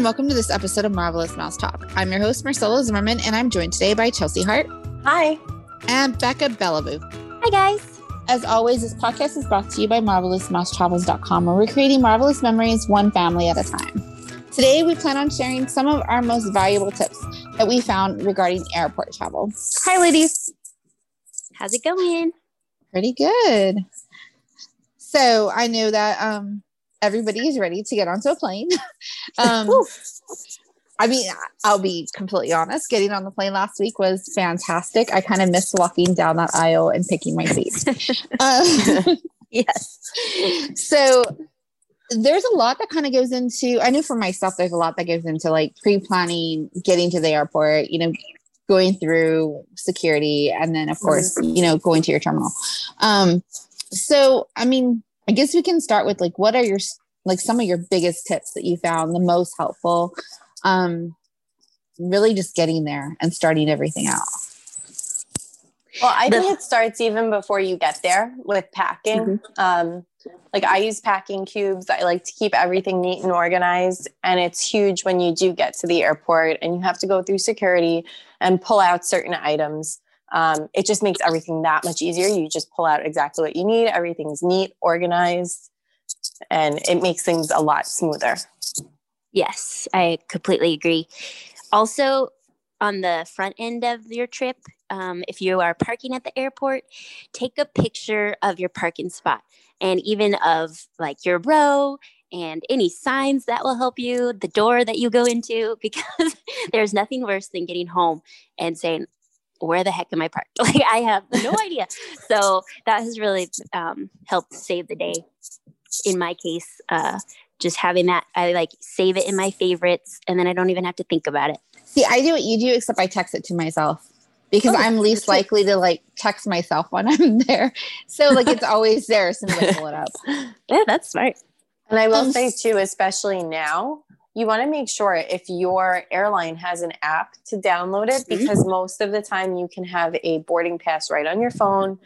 and welcome to this episode of Marvelous Mouse Talk. I'm your host, Marcella Zimmerman, and I'm joined today by Chelsea Hart. Hi. And Becca Bellevue. Hi, guys. As always, this podcast is brought to you by MarvelousMouseTravels.com, where we're creating marvelous memories one family at a time. Today, we plan on sharing some of our most valuable tips that we found regarding airport travel. Hi, ladies. How's it going? Pretty good. So I know that um, everybody is ready to get onto a plane. um, I mean, I'll be completely honest. Getting on the plane last week was fantastic. I kind of missed walking down that aisle and picking my seat. um, yes. So there's a lot that kind of goes into. I know for myself, there's a lot that goes into like pre-planning, getting to the airport. You know, going through security, and then of course, mm-hmm. you know, going to your terminal. Um, so I mean, I guess we can start with like what are your like some of your biggest tips that you found the most helpful um really just getting there and starting everything out? Well i think it starts even before you get there with packing. Mm-hmm. um like i use packing cubes. I like to keep everything neat and organized and it's huge when you do get to the airport and you have to go through security and pull out certain items um, it just makes everything that much easier. You just pull out exactly what you need. Everything's neat, organized, and it makes things a lot smoother. Yes, I completely agree. Also, on the front end of your trip, um, if you are parking at the airport, take a picture of your parking spot and even of like your row and any signs that will help you, the door that you go into, because there's nothing worse than getting home and saying, where the heck am I parked? Like I have no idea. So that has really um, helped save the day. In my case, uh, just having that, I like save it in my favorites, and then I don't even have to think about it. See, I do what you do, except I text it to myself because oh, I'm least likely to like text myself when I'm there. So like it's always there as soon as I pull it up. Yeah, that's smart. And I will um, say too, especially now, you want to make sure if your airline has an app to download it mm-hmm. because most of the time you can have a boarding pass right on your phone.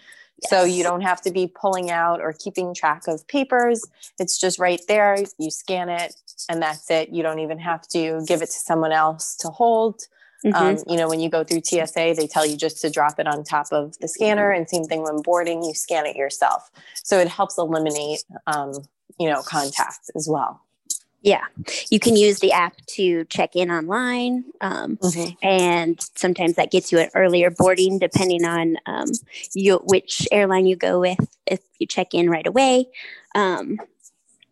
Yes. So you don't have to be pulling out or keeping track of papers. It's just right there. You scan it and that's it. You don't even have to give it to someone else to hold. Mm-hmm. Um, you know, when you go through TSA, they tell you just to drop it on top of the scanner. And same thing when boarding, you scan it yourself. So it helps eliminate, um, you know, contact as well. Yeah, you can use the app to check in online, um, mm-hmm. and sometimes that gets you an earlier boarding, depending on um, you, which airline you go with. If you check in right away, um,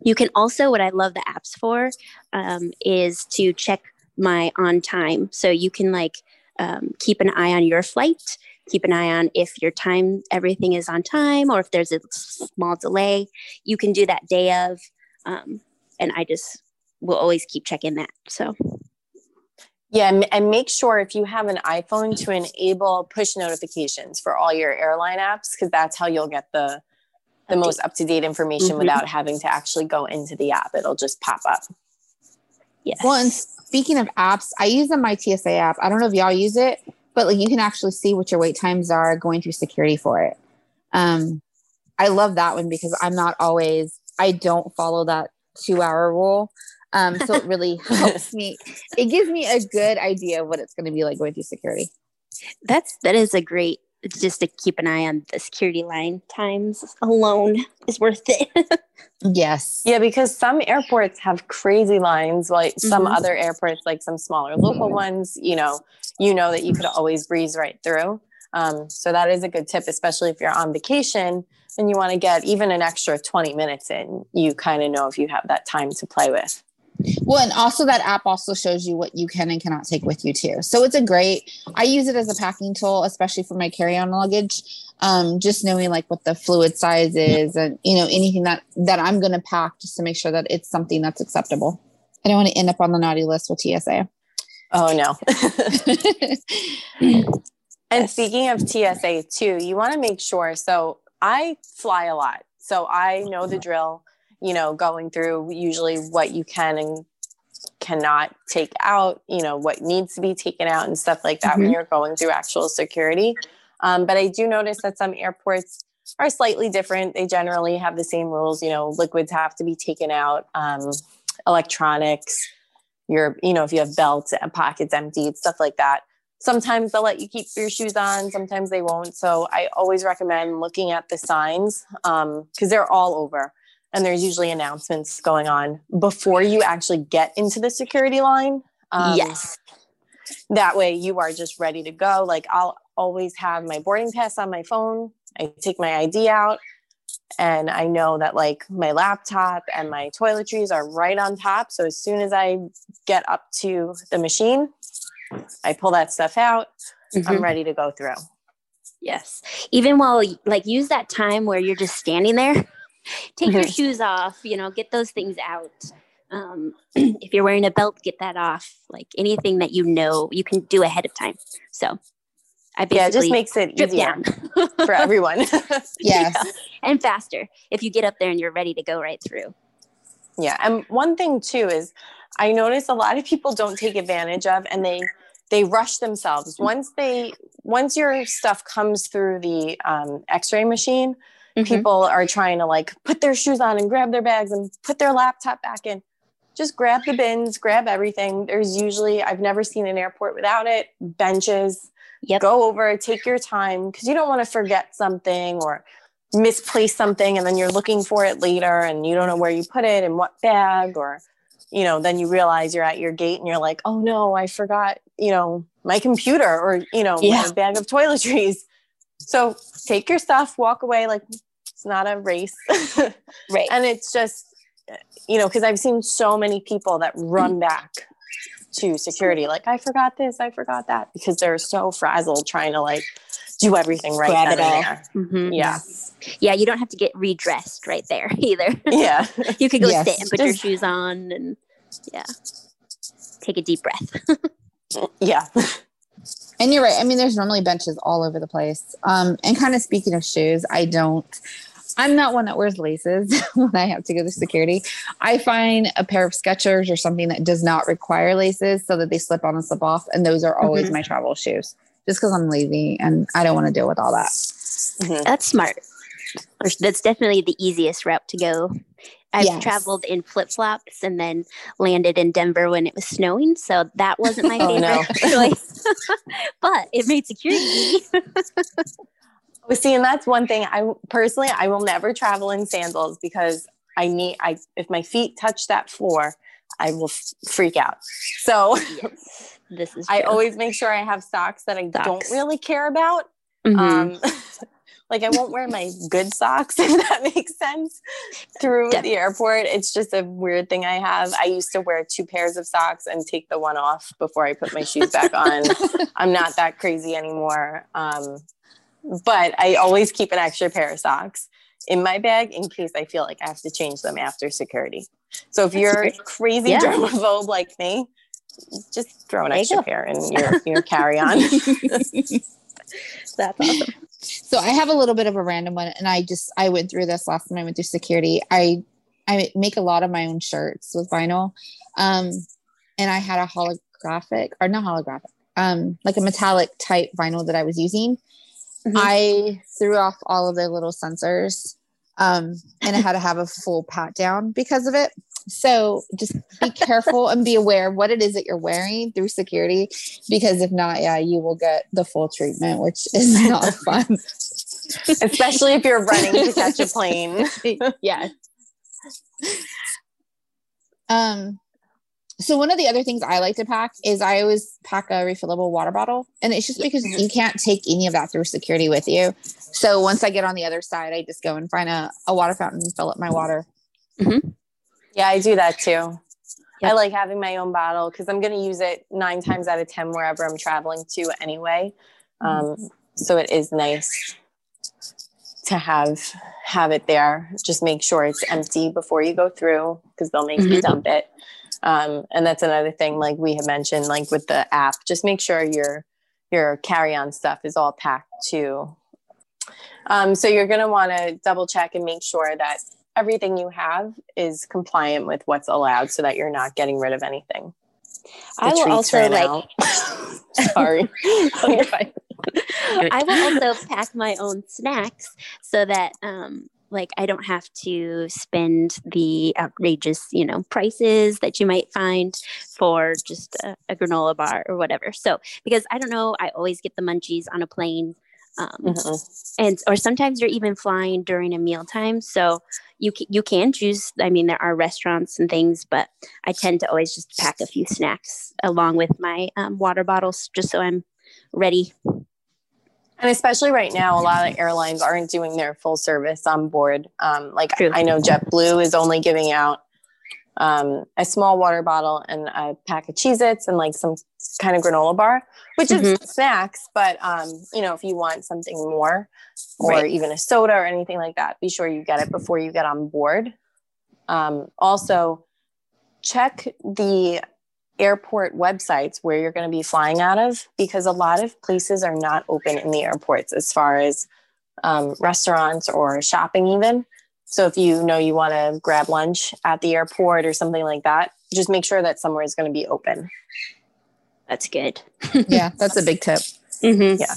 you can also what I love the apps for um, is to check my on time. So you can like um, keep an eye on your flight, keep an eye on if your time everything is on time, or if there's a small delay. You can do that day of. Um, and I just will always keep checking that. So yeah, and make sure if you have an iPhone to enable push notifications for all your airline apps because that's how you'll get the the most up to date information mm-hmm. without having to actually go into the app. It'll just pop up. Yes. Well, and speaking of apps, I use the My TSA app. I don't know if y'all use it, but like you can actually see what your wait times are going through security for it. Um, I love that one because I'm not always. I don't follow that two hour rule. Um, so it really helps me. It gives me a good idea of what it's going to be like going through security. That's that is a great just to keep an eye on the security line times alone is worth it. yes. Yeah, because some airports have crazy lines, like some mm-hmm. other airports, like some smaller local ones, you know, you know that you could always breeze right through. Um, so that is a good tip, especially if you're on vacation and you want to get even an extra 20 minutes in, you kind of know if you have that time to play with. Well, and also that app also shows you what you can and cannot take with you too. So it's a great. I use it as a packing tool, especially for my carry-on luggage. Um, just knowing like what the fluid size is, and you know anything that that I'm going to pack, just to make sure that it's something that's acceptable. I don't want to end up on the naughty list with TSA. Oh no. and speaking of TSA too, you want to make sure. So I fly a lot, so I know the drill you know, going through usually what you can and cannot take out, you know, what needs to be taken out and stuff like that mm-hmm. when you're going through actual security. Um, but I do notice that some airports are slightly different. They generally have the same rules, you know, liquids have to be taken out, um, electronics, your, you know, if you have belts and pockets emptied, stuff like that. Sometimes they'll let you keep your shoes on, sometimes they won't. So I always recommend looking at the signs because um, they're all over and there's usually announcements going on before you actually get into the security line. Um, yes. That way you are just ready to go. Like I'll always have my boarding pass on my phone. I take my ID out and I know that like my laptop and my toiletries are right on top. So as soon as I get up to the machine, I pull that stuff out. Mm-hmm. I'm ready to go through. Yes. Even while like use that time where you're just standing there, take mm-hmm. your shoes off, you know, get those things out. Um, if you're wearing a belt, get that off. Like anything that you know you can do ahead of time. So I yeah, it just makes it easier for everyone. yes. Yeah. And faster if you get up there and you're ready to go right through. Yeah. And one thing too is I notice a lot of people don't take advantage of and they they rush themselves. Once they once your stuff comes through the um, x-ray machine, mm-hmm. people are trying to like put their shoes on and grab their bags and put their laptop back in. Just grab the bins, grab everything. There's usually I've never seen an airport without it. Benches, Yep. Go over, take your time because you don't want to forget something or misplace something and then you're looking for it later and you don't know where you put it and what bag or you know then you realize you're at your gate and you're like oh no i forgot you know my computer or you know yeah. my bag of toiletries. So take your stuff walk away like it's not a race. Right. And it's just you know because i've seen so many people that run back to security like i forgot this i forgot that because they're so frazzled trying to like do everything right Grab it all. Mm-hmm. yeah. Yeah you don't have to get redressed right there either. Yeah. You could go yes. sit and put Just, your shoes on and yeah take a deep breath yeah and you're right i mean there's normally benches all over the place um and kind of speaking of shoes i don't I'm not one that wears laces when I have to go to security. I find a pair of Skechers or something that does not require laces so that they slip on and slip off. And those are always mm-hmm. my travel shoes just because I'm lazy and I don't want to deal with all that. Mm-hmm. That's smart. That's definitely the easiest route to go. I've yes. traveled in flip flops and then landed in Denver when it was snowing. So that wasn't my favorite oh, choice, but it made security. Oh, see, and that's one thing I personally I will never travel in sandals because I need I if my feet touch that floor, I will f- freak out. So yes, this is true. I always make sure I have socks that I socks. don't really care about. Mm-hmm. Um, like I won't wear my good socks if that makes sense through the airport. It's just a weird thing I have. I used to wear two pairs of socks and take the one off before I put my shoes back on. I'm not that crazy anymore. Um, but I always keep an extra pair of socks in my bag in case I feel like I have to change them after security. So if That's you're great. crazy yeah. germaphobe like me, just throw an extra pair in your, your carry on. That's awesome. So I have a little bit of a random one, and I just I went through this last time I went through security. I I make a lot of my own shirts with vinyl, um, and I had a holographic or not holographic, um, like a metallic type vinyl that I was using, Mm-hmm. I threw off all of the little sensors um, and I had to have a full pat down because of it. So just be careful and be aware of what it is that you're wearing through security because if not, yeah, you will get the full treatment, which is not fun. Especially if you're running to catch a plane. yeah. Um, so one of the other things I like to pack is I always pack a refillable water bottle, and it's just because you can't take any of that through security with you. So once I get on the other side, I just go and find a, a water fountain and fill up my water. Mm-hmm. Yeah, I do that too. Yep. I like having my own bottle because I'm going to use it nine times out of ten wherever I'm traveling to anyway. Mm-hmm. Um, so it is nice to have have it there. Just make sure it's empty before you go through because they'll make mm-hmm. you dump it. Um, and that's another thing, like we have mentioned, like with the app, just make sure your your carry-on stuff is all packed too. Um, so you're going to want to double check and make sure that everything you have is compliant with what's allowed, so that you're not getting rid of anything. The I will also like. Sorry. oh, I will also pack my own snacks so that um, like I don't have to spend the outrageous, you know, prices that you might find for just a, a granola bar or whatever. So because I don't know, I always get the munchies on a plane. Um, mm-hmm. and or sometimes you're even flying during a mealtime so you you can choose i mean there are restaurants and things but i tend to always just pack a few snacks along with my um, water bottles just so i'm ready and especially right now, a lot of airlines aren't doing their full service on board. Um, like True. I know JetBlue is only giving out um, a small water bottle and a pack of Cheez Its and like some kind of granola bar, which mm-hmm. is snacks. But, um, you know, if you want something more or right. even a soda or anything like that, be sure you get it before you get on board. Um, also, check the airport websites where you're going to be flying out of because a lot of places are not open in the airports as far as um, restaurants or shopping even so if you know you want to grab lunch at the airport or something like that just make sure that somewhere is going to be open. That's good. Yeah that's a big tip. Mm-hmm. yeah.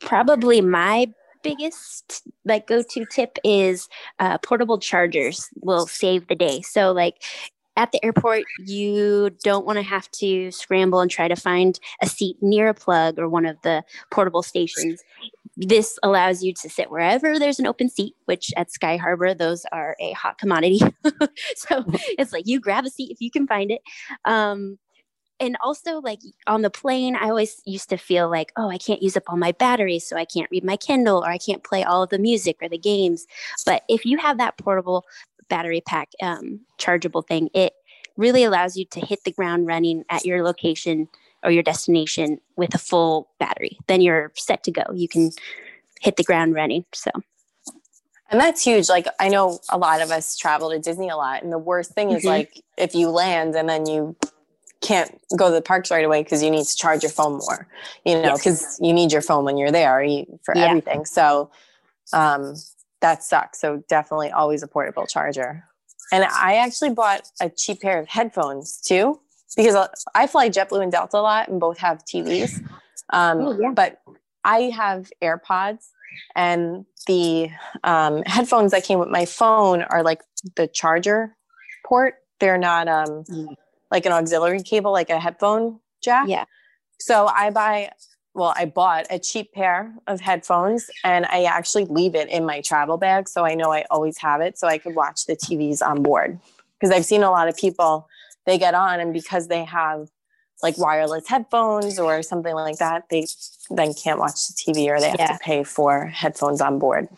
Probably my biggest like go-to tip is uh, portable chargers will save the day. So like at the airport, you don't want to have to scramble and try to find a seat near a plug or one of the portable stations. This allows you to sit wherever there's an open seat, which at Sky Harbor, those are a hot commodity. so it's like you grab a seat if you can find it. Um, and also, like on the plane, I always used to feel like, oh, I can't use up all my batteries, so I can't read my Kindle or I can't play all of the music or the games. But if you have that portable battery pack um, chargeable thing, it really allows you to hit the ground running at your location or your destination with a full battery. Then you're set to go. You can hit the ground running. So and that's huge. Like I know a lot of us travel to Disney a lot, and the worst thing is mm-hmm. like if you land and then you can't go to the parks right away because you need to charge your phone more, you know, because yes. you need your phone when you're there for yeah. everything. So um, that sucks. So definitely always a portable charger. And I actually bought a cheap pair of headphones too, because I fly JetBlue and Delta a lot and both have TVs. Um, oh, yeah. But I have AirPods and the um, headphones that came with my phone are like the charger port. They're not um, mm. like an auxiliary cable, like a headphone jack. Yeah. So I buy well, I bought a cheap pair of headphones and I actually leave it in my travel bag. So I know I always have it so I could watch the TVs on board. Because I've seen a lot of people, they get on and because they have like wireless headphones or something like that, they then can't watch the TV or they have yeah. to pay for headphones on board.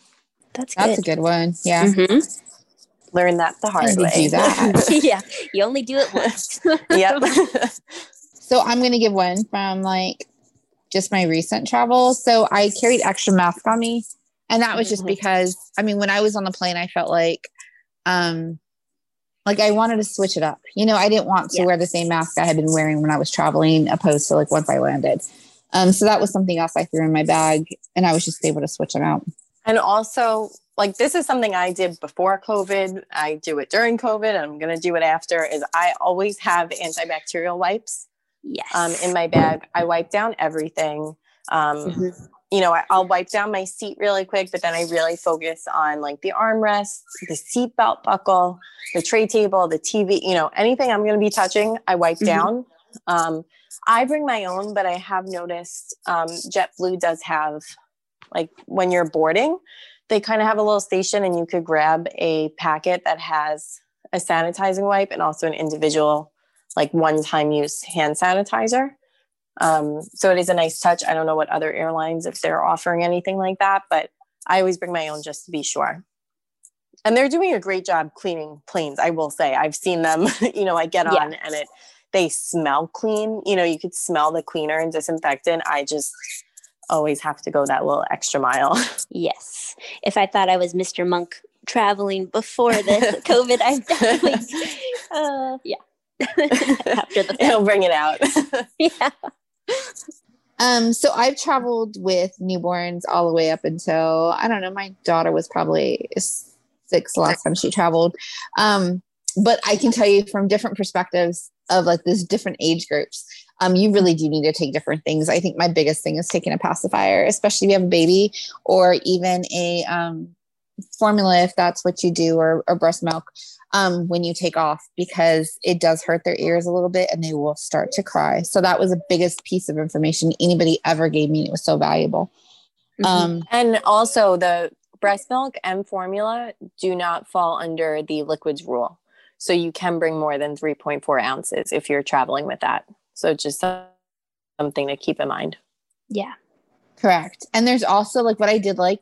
That's good. That's a good one. Yeah. Mm-hmm. Learn that the hard way. Do that. yeah. You only do it once. yep. so I'm going to give one from like just my recent travel. So I carried extra mask on me. And that was just mm-hmm. because I mean, when I was on the plane, I felt like um like I wanted to switch it up. You know, I didn't want to yeah. wear the same mask I had been wearing when I was traveling, opposed to like once I landed. Um, so that was something else I threw in my bag and I was just able to switch them out. And also, like this is something I did before COVID. I do it during COVID and I'm gonna do it after, is I always have antibacterial wipes yes. um, in my bag. I wipe down everything. Um, mm-hmm. You know, I, will wipe down my seat really quick, but then I really focus on like the armrests, the seat belt buckle, the tray table, the TV, you know, anything I'm going to be touching, I wipe mm-hmm. down. Um, I bring my own, but I have noticed um, JetBlue does have, like, when you're boarding, they kind of have a little station and you could grab a packet that has a sanitizing wipe and also an individual like one time use hand sanitizer. Um, so it is a nice touch. I don't know what other airlines, if they're offering anything like that, but I always bring my own just to be sure. And they're doing a great job cleaning planes. I will say, I've seen them, you know, I get on yeah. and it, they smell clean. You know, you could smell the cleaner and disinfectant. I just always have to go that little extra mile. Yes. If I thought I was Mr. Monk traveling before the COVID, I definitely, uh, yeah. after the he'll bring it out yeah um so i've traveled with newborns all the way up until i don't know my daughter was probably six last time she traveled um but i can tell you from different perspectives of like these different age groups um, you really do need to take different things. I think my biggest thing is taking a pacifier, especially if you have a baby or even a um, formula if that's what you do or, or breast milk um, when you take off because it does hurt their ears a little bit and they will start to cry. So that was the biggest piece of information anybody ever gave me and it was so valuable. Mm-hmm. um, and also the breast milk and formula do not fall under the liquids rule. So you can bring more than 3.4 ounces if you're traveling with that. So just something to keep in mind. Yeah. Correct. And there's also like what i did like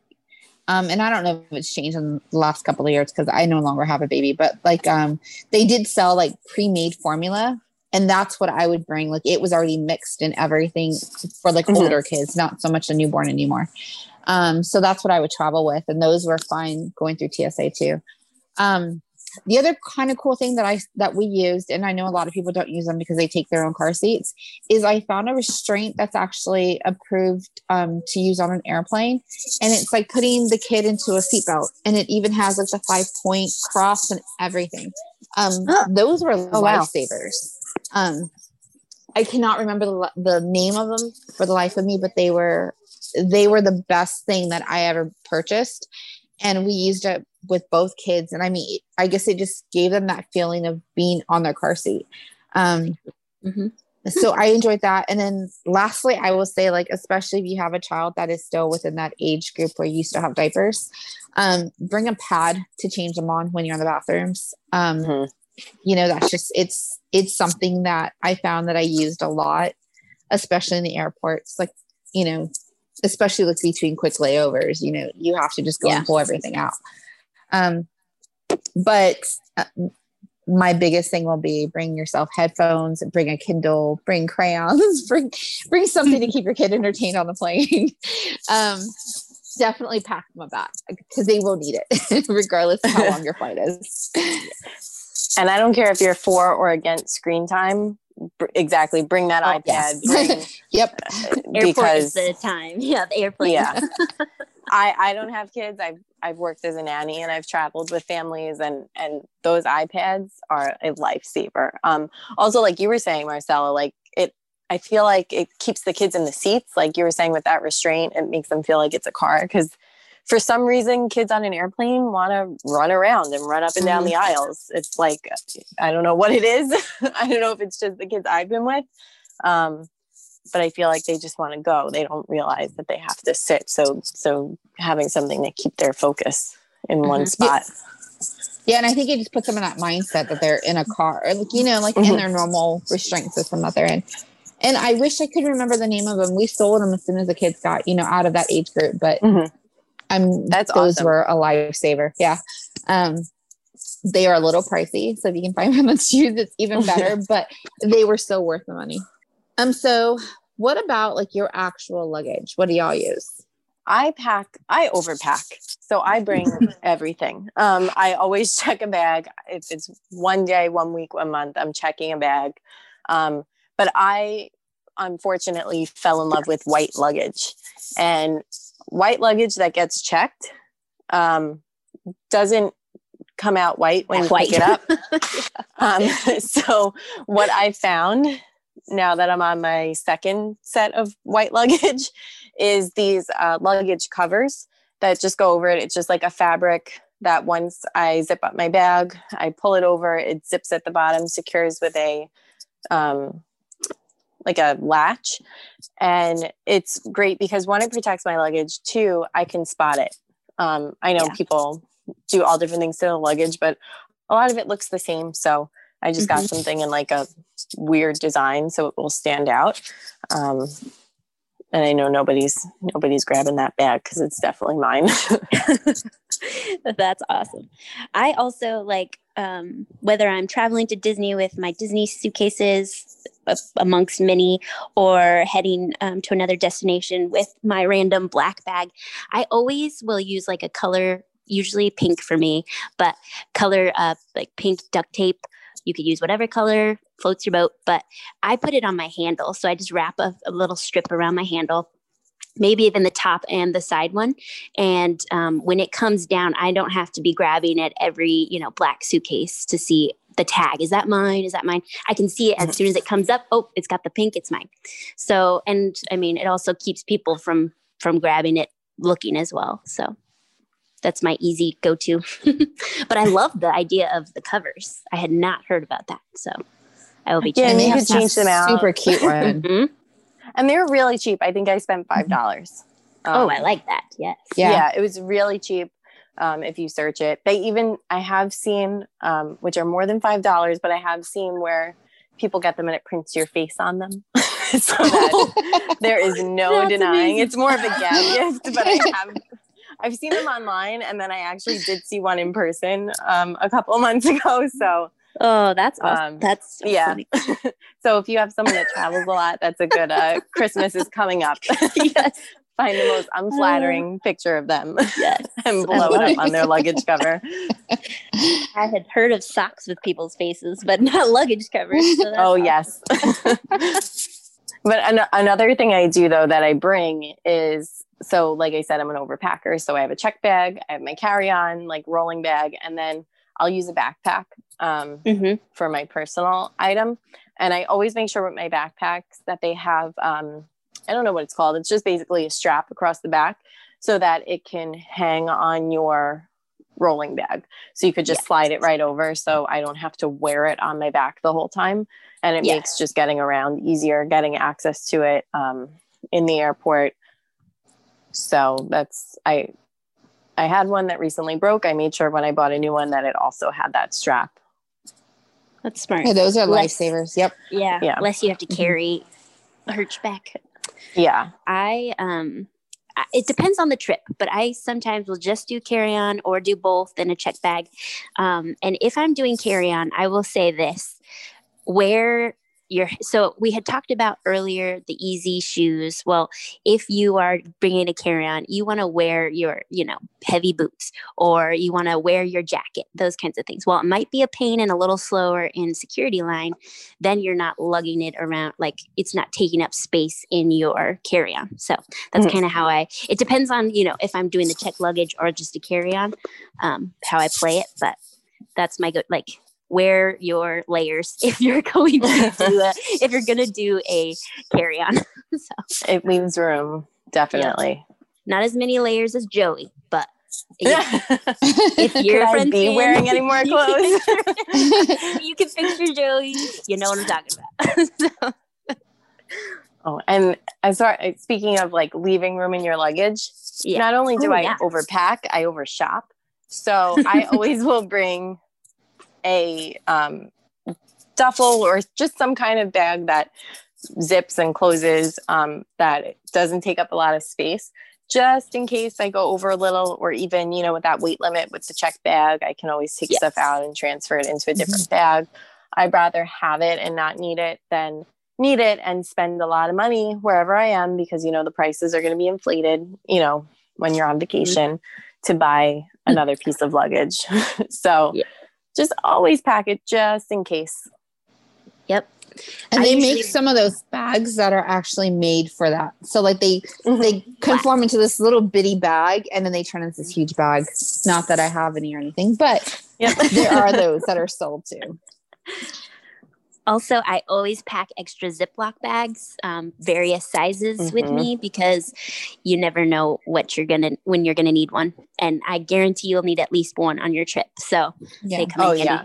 um, and I don't know if it's changed in the last couple of years because I no longer have a baby, but like um, they did sell like pre-made formula, and that's what I would bring. Like it was already mixed and everything for like mm-hmm. older kids, not so much a newborn anymore. Um, so that's what I would travel with, and those were fine going through TSA too. Um, the other kind of cool thing that I that we used, and I know a lot of people don't use them because they take their own car seats, is I found a restraint that's actually approved um, to use on an airplane, and it's like putting the kid into a seatbelt, and it even has like the five point cross and everything. Um, those were oh, lifesavers. Wow. Um, I cannot remember the, the name of them for the life of me, but they were they were the best thing that I ever purchased and we used it with both kids and i mean i guess it just gave them that feeling of being on their car seat um, mm-hmm. so i enjoyed that and then lastly i will say like especially if you have a child that is still within that age group where you still have diapers um, bring a pad to change them on when you're in the bathrooms um, mm-hmm. you know that's just it's it's something that i found that i used a lot especially in the airports like you know especially like between quick layovers, you know, you have to just go yeah. and pull everything out. Um, but uh, my biggest thing will be bring yourself headphones, bring a Kindle, bring crayons, bring bring something to keep your kid entertained on the plane. um, definitely pack them a bag because they will need it regardless of how long your flight is. And I don't care if you're for or against screen time exactly bring that oh, iPad. Yes. Bring, yep. Uh, because the time. Yeah, the airplane. Yeah. I I don't have kids. I've I've worked as a nanny and I've traveled with families and and those iPads are a lifesaver. Um also like you were saying Marcella like it I feel like it keeps the kids in the seats like you were saying with that restraint it makes them feel like it's a car cuz for some reason kids on an airplane want to run around and run up and down the aisles it's like i don't know what it is i don't know if it's just the kids i've been with um, but i feel like they just want to go they don't realize that they have to sit so so having something to keep their focus in mm-hmm. one spot yeah. and I think it just puts them in that mindset that they're in a car, like you know, like mm-hmm. in their normal restraint system that they're in. And I wish I could remember the name of them. We sold them as soon as the kids got, you know, out of that age group. But mm-hmm. I'm that's those awesome. were a lifesaver. Yeah. Um, they are a little pricey, so if you can find one that's used, it's even better. but they were so worth the money. Um, so what about like your actual luggage? What do y'all use? I pack, I overpack. So I bring everything. Um, I always check a bag. If it's one day, one week, one month, I'm checking a bag. Um, but I unfortunately fell in love with white luggage. And white luggage that gets checked um, doesn't come out white when you white. pick it up. um, so what I found now that I'm on my second set of white luggage is these uh, luggage covers that just go over it. It's just like a fabric that once I zip up my bag, I pull it over, it zips at the bottom, secures with a um, like a latch. And it's great because one it protects my luggage. Two i can spot it. Um, i know yeah. people do all different things to the luggage but a lot of it looks the same. So i just mm-hmm. got something in like a weird design so it will stand out. Um, and i know nobody's nobody's grabbing that bag because it's definitely mine. That's awesome. I also like um, whether i'm traveling to disney with my disney suitcases amongst many or heading um, to another destination with my random black bag i always will use like a color usually pink for me but color uh, like pink duct tape. You could use whatever color floats your boat but i put it on my handle so i just wrap a, a little strip around my handle maybe even the top and the side one and um, when it comes down i don't have to be grabbing at every you know black suitcase to see the tag is that mine is that mine i can see it as soon as it comes up oh it's got the pink it's mine so and i mean it also keeps people from from grabbing it looking as well so that's my easy go-to. but I love the idea of the covers. I had not heard about that, so I will be. Yeah, checking you could change them out. Super cute one. Mhm. and they're really cheap. I think I spent five dollars. oh, I like that. Yes. Yeah. yeah. it was really cheap. Um, if you search it, they even I have seen um, which are more than five dollars, but I have seen where people get them and it prints your face on them, so that there is no That's denying amazing. it's more of a gag gift. But I have I've seen them online, and then I actually did see one in person um, a couple months ago. So Oh, that's awesome. Um, that's so yeah. so if you have someone that travels a lot, that's a good uh, Christmas is coming up. yes. Find the most unflattering picture of them Yes. and blow it up on their luggage cover. I had heard of socks with people's faces, but not luggage covers. so oh awesome. yes. but an- another thing I do though that I bring is so like I said, I'm an overpacker. So I have a check bag, I have my carry-on, like rolling bag, and then I'll use a backpack um, Mhm. for my personal item. And I always make sure with my backpacks that they have um, I don't know what it's called. It's just basically a strap across the back so that it can hang on your rolling bag. So you could just Yes. slide it right over so I don't have to wear it on my back the whole time. And it Yes. makes just getting around easier, getting access to it um, in the airport. So that's I I had one that recently broke. I made sure when I bought a new one that it also had that strap. That's smart. Yeah, those are Less- lifesavers. Yep. Yeah. Yeah. Less you have to Mhm. carry a hunchback. Yeah. I um it depends on the trip, but I sometimes will just do carry on or do both in a check bag. Um, and if I'm doing carry on, I will say this where your so we had talked about earlier the easy shoes. Well if you are bringing a carry on you want to wear your you know heavy boots or you want to wear your jacket those kinds of things. Well it might be a pain and a little slower in security line then you're not lugging it around like it's not taking up space in your carry on so that's Mhm. kind of how i it depends on you know if i'm doing the check luggage or just a carry on um how i play it but that's my good like wear your layers if you're going to do a, if you're going to do a carry on so It leaves room, definitely. not as many layers as joey but yeah, if your Could I be in, wearing any more you clothes? can- you can picture joey you know what i'm talking about so, oh, and as far speaking of like leaving room in your luggage, yeah not only do Oh, I yeah. overpack, I overshop. So I always will bring a um, duffel or just some kind of bag that zips and closes um, that doesn't take up a lot of space. Just in case I go over a little or even you know with that weight limit with the check bag I can always take Yes. stuff out and transfer it into a different bag. I'd rather have it and not need it than need it and spend a lot of money wherever I am because you know the prices are going to be inflated you know when you're on vacation to buy another piece of luggage. So Yeah. Just always pack it just in case yep And I they usually- make some of those bags that are actually made for that. So like they Mm-hmm. they conform into this little bitty bag and then they turn into this huge bag. Not that I have any or anything, but Yep. there are those that are sold too. Also, I always pack extra Ziploc bags, um, various sizes with Mhm. me because you never know what you're gonna when you're gonna need one, and I guarantee you'll need at least one on your trip. So Yeah. they come Oh, in handy. yeah.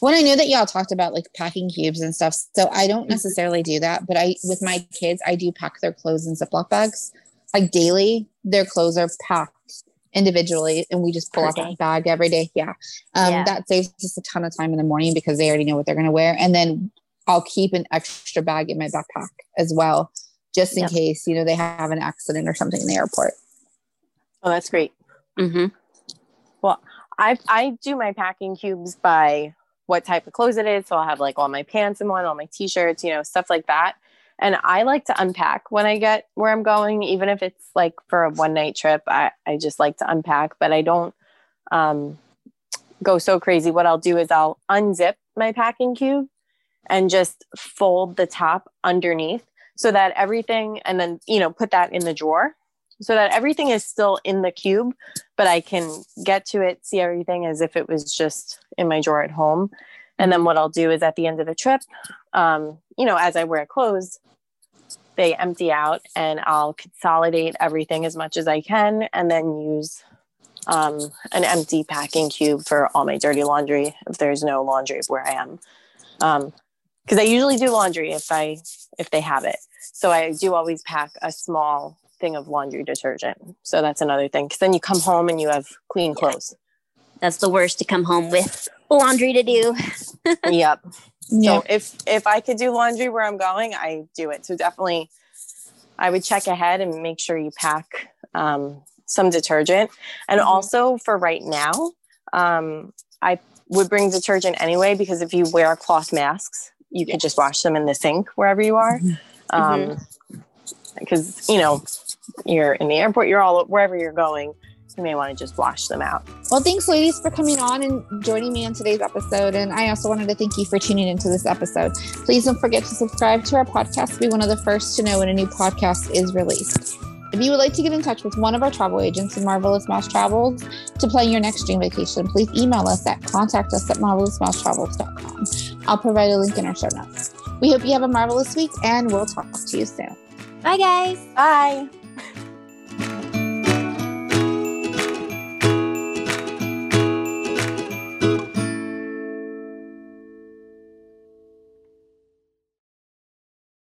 When I know that y'all talked about like packing cubes and stuff, so I Mm-hmm. don't necessarily do that, but I with my kids, I do pack their clothes in Ziploc bags. Like daily, their clothes are packed individually, and we just pull Per out day. bag every day. Yeah, um, Yeah. that saves us a ton of time in the morning because they already know what they're going to wear, and then I'll keep an extra bag in my backpack as well, just in Yep. case you know they have an accident or something in the airport. oh that's great hmm Well, I I do my packing cubes by what type of clothes it is. So I'll have like all my pants in one, all my t-shirts, you know, stuff like that. And I like to unpack when I get where I'm going, even if it's like for a one night trip. I, I just like to unpack, but I don't um, go so crazy. What I'll do is I'll unzip my packing cube and just fold the top underneath so that everything, and then, you know, put that in the drawer so that everything is still in the cube, but I can get to it, see everything as if it was just in my drawer at home. And then what I'll do is at the end of the trip, um, you know, as I wear clothes, they empty out and I'll consolidate everything as much as I can and then use um, an empty packing cube for all my dirty laundry if there's no laundry where I am. Um, because I usually do laundry if I if they have it. So I do always pack a small thing of laundry detergent. So that's another thing. Because then you come home and you have clean clothes. That's the worst to come home with laundry to do. yep. Yeah. So if if I could do laundry where I'm going, I do it. So definitely, I would check ahead and make sure you pack um, some detergent. And Mhm. also for right now, um, I would bring detergent anyway because if you wear cloth masks, you could just wash them in the sink wherever you are. Um, because you know you're in the airport, you're all wherever you're going. You may want to just wash them out. Well, thanks, ladies, for coming on and joining me on today's episode. And I also wanted to thank you for tuning into this episode. Please don't forget to subscribe to our podcast to be one of the first to know when a new podcast is released. If you would like to get in touch with one of our travel agents in Marvelous Mouse Travels to plan your next dream vacation, please email us at contact us at marvelousmousetravels.com. I'll provide a link in our show notes. We hope you have a marvelous week and we'll talk to you soon. Bye, guys. Bye.